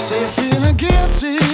Say you're feeling guilty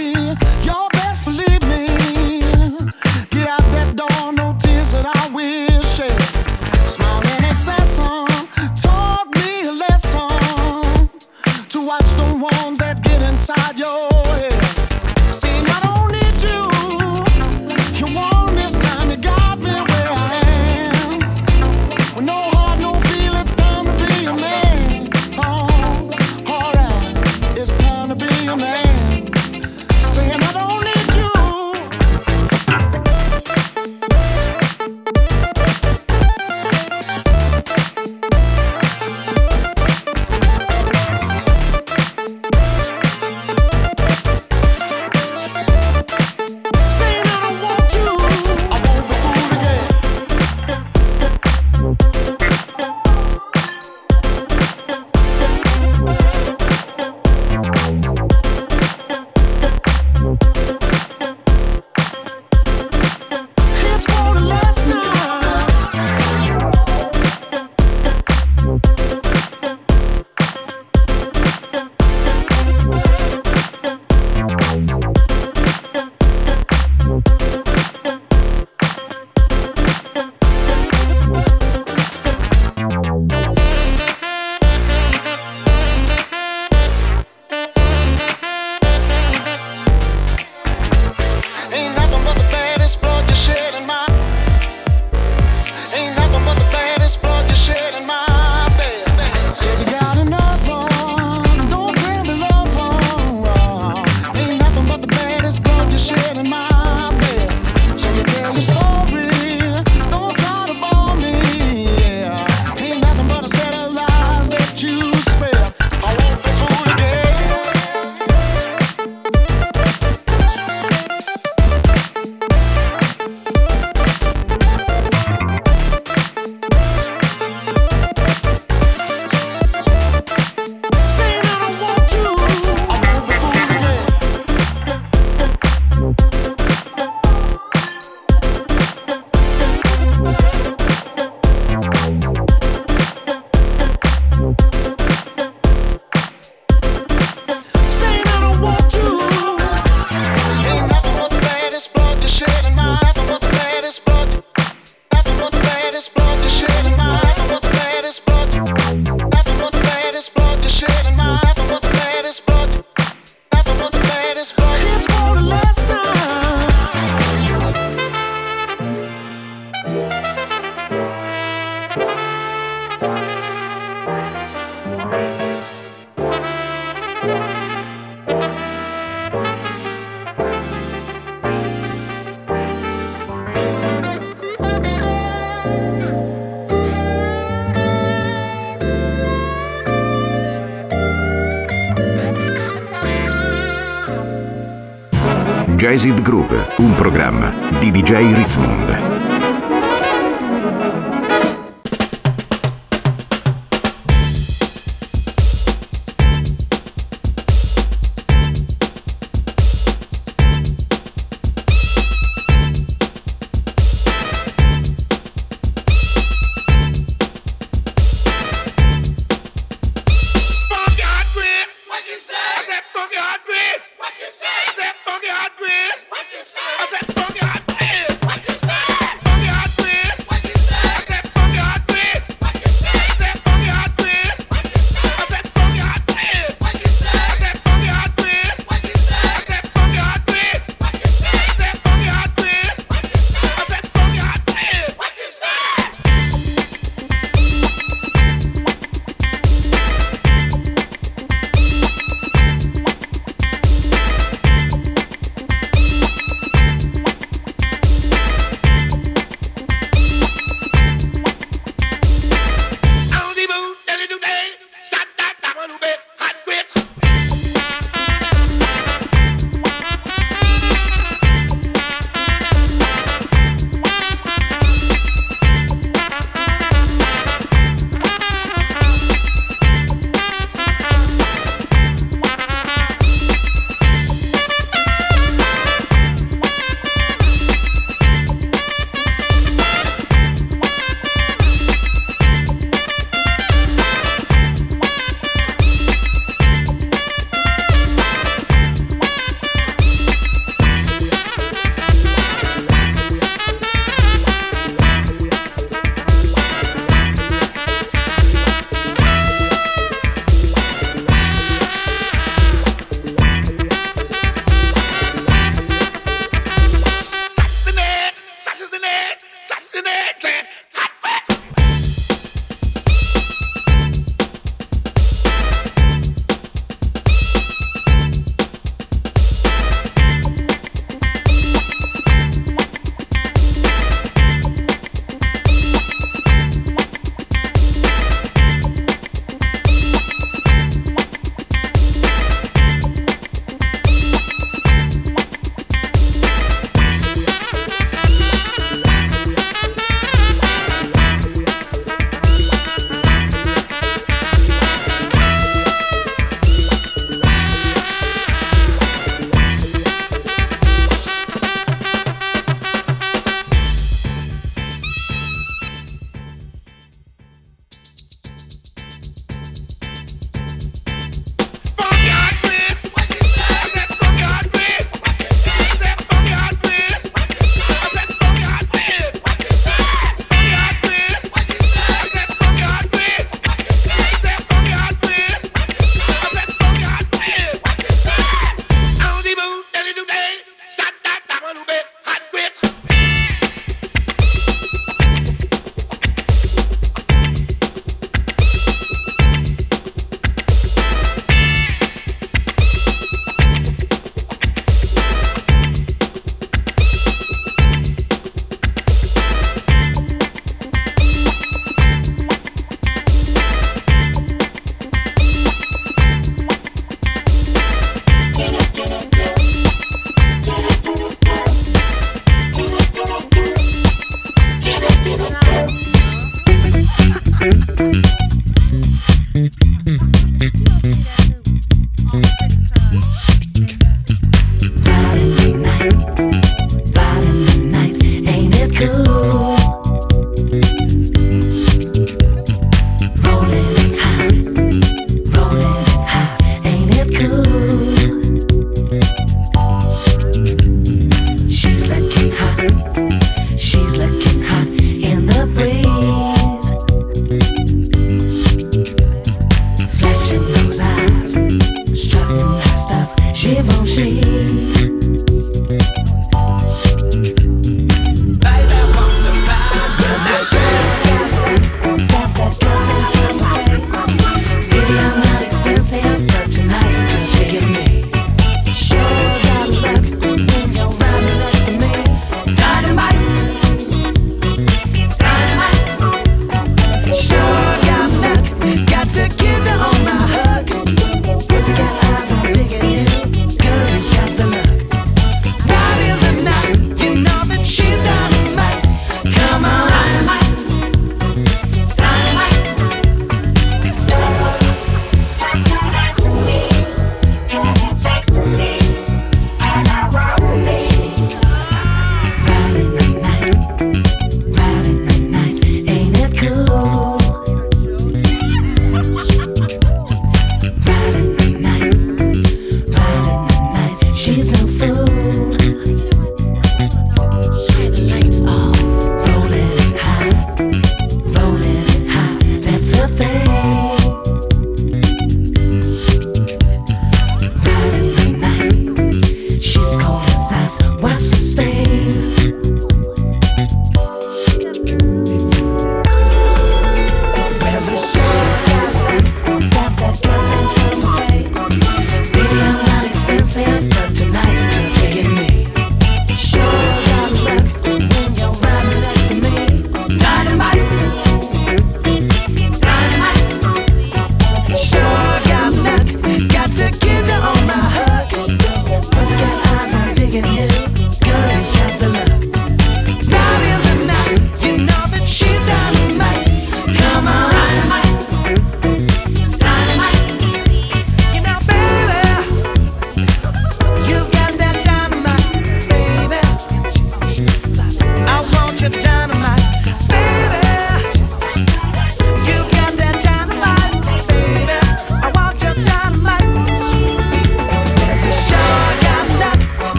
Jazzed Groove, un programma di DJ Ritzmond.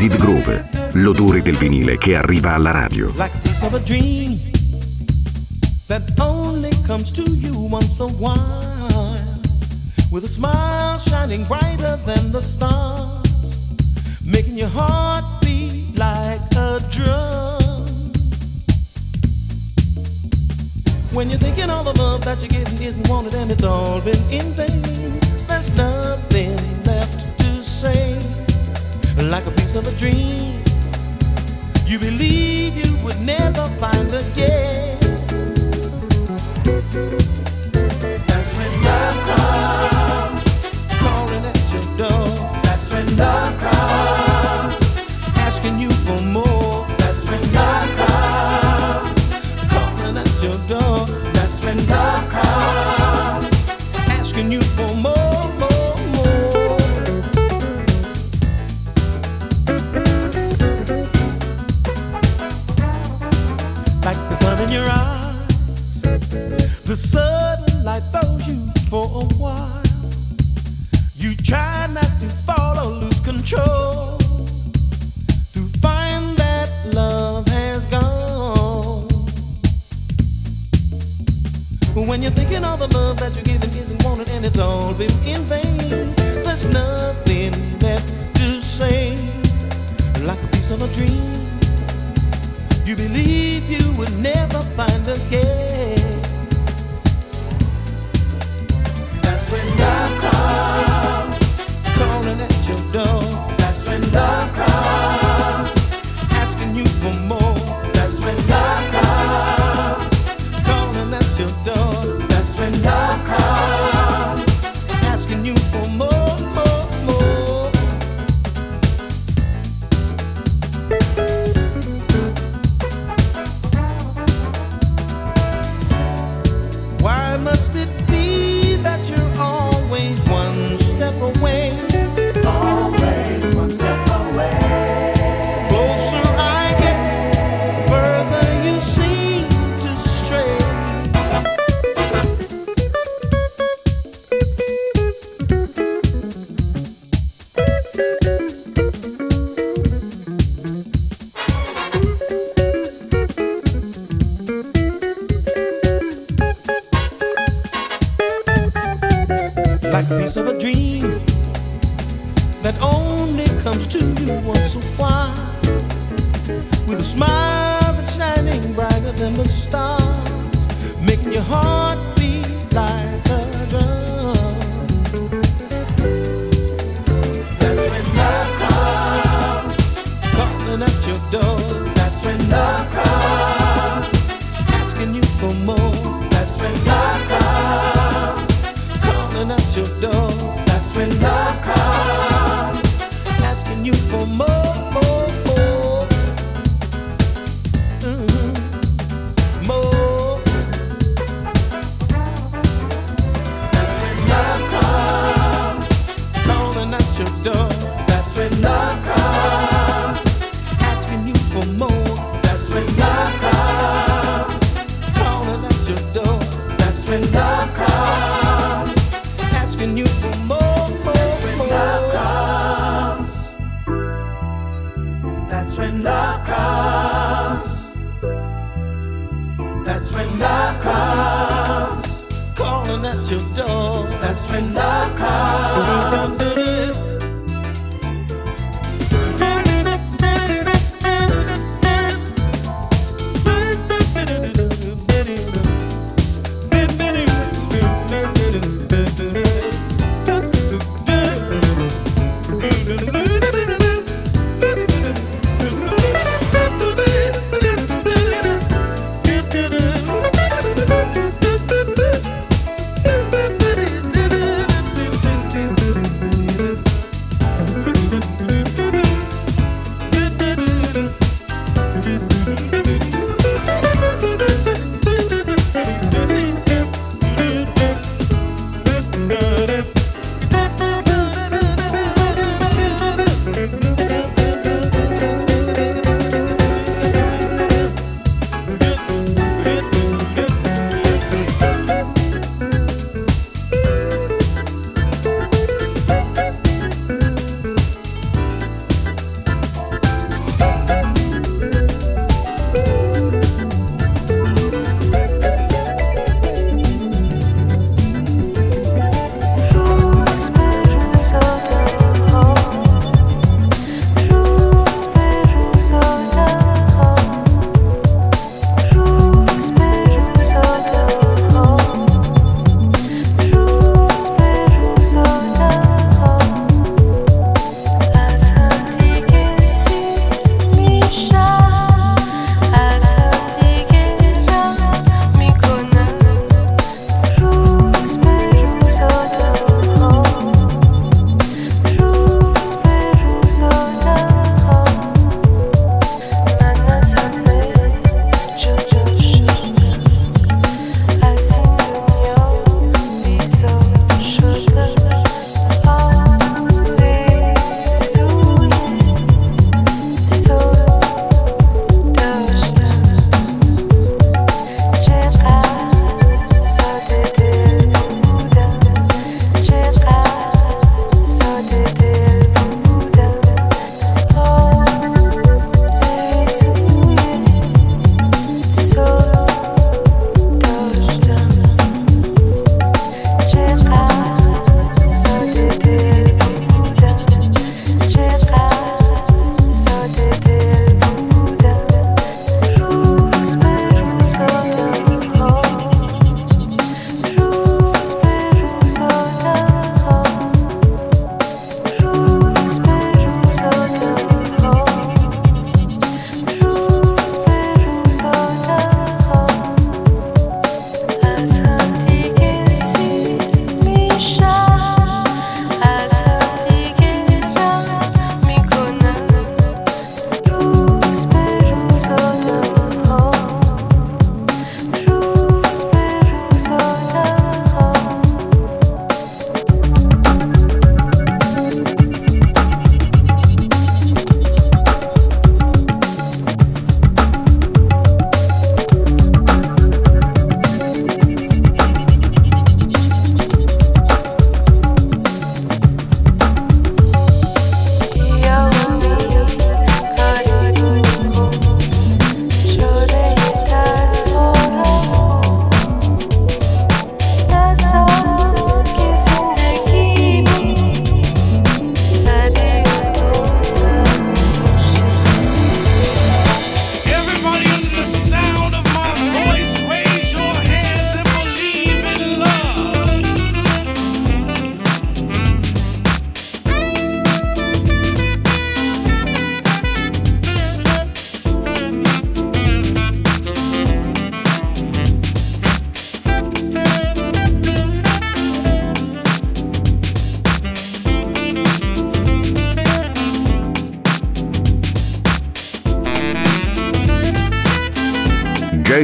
Zid Grove, l'odore del vinile che arriva alla radio. That only comes to you once a while. With a smile shining brighter than the stars, making your heart beat like a drum. When you're thinking all the love that you're getting isn't wanted and it's all been in vain, there's nothing left to say like a piece of a dream you believe you would never find again.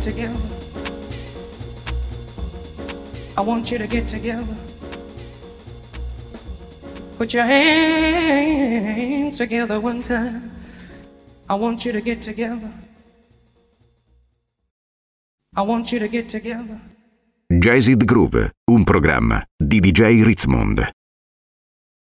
Get together. I want you to get together. Put your hands together one time. I want you to get together. I want you to get together. Jazzid Groove, un programma di DJ Ritzmond.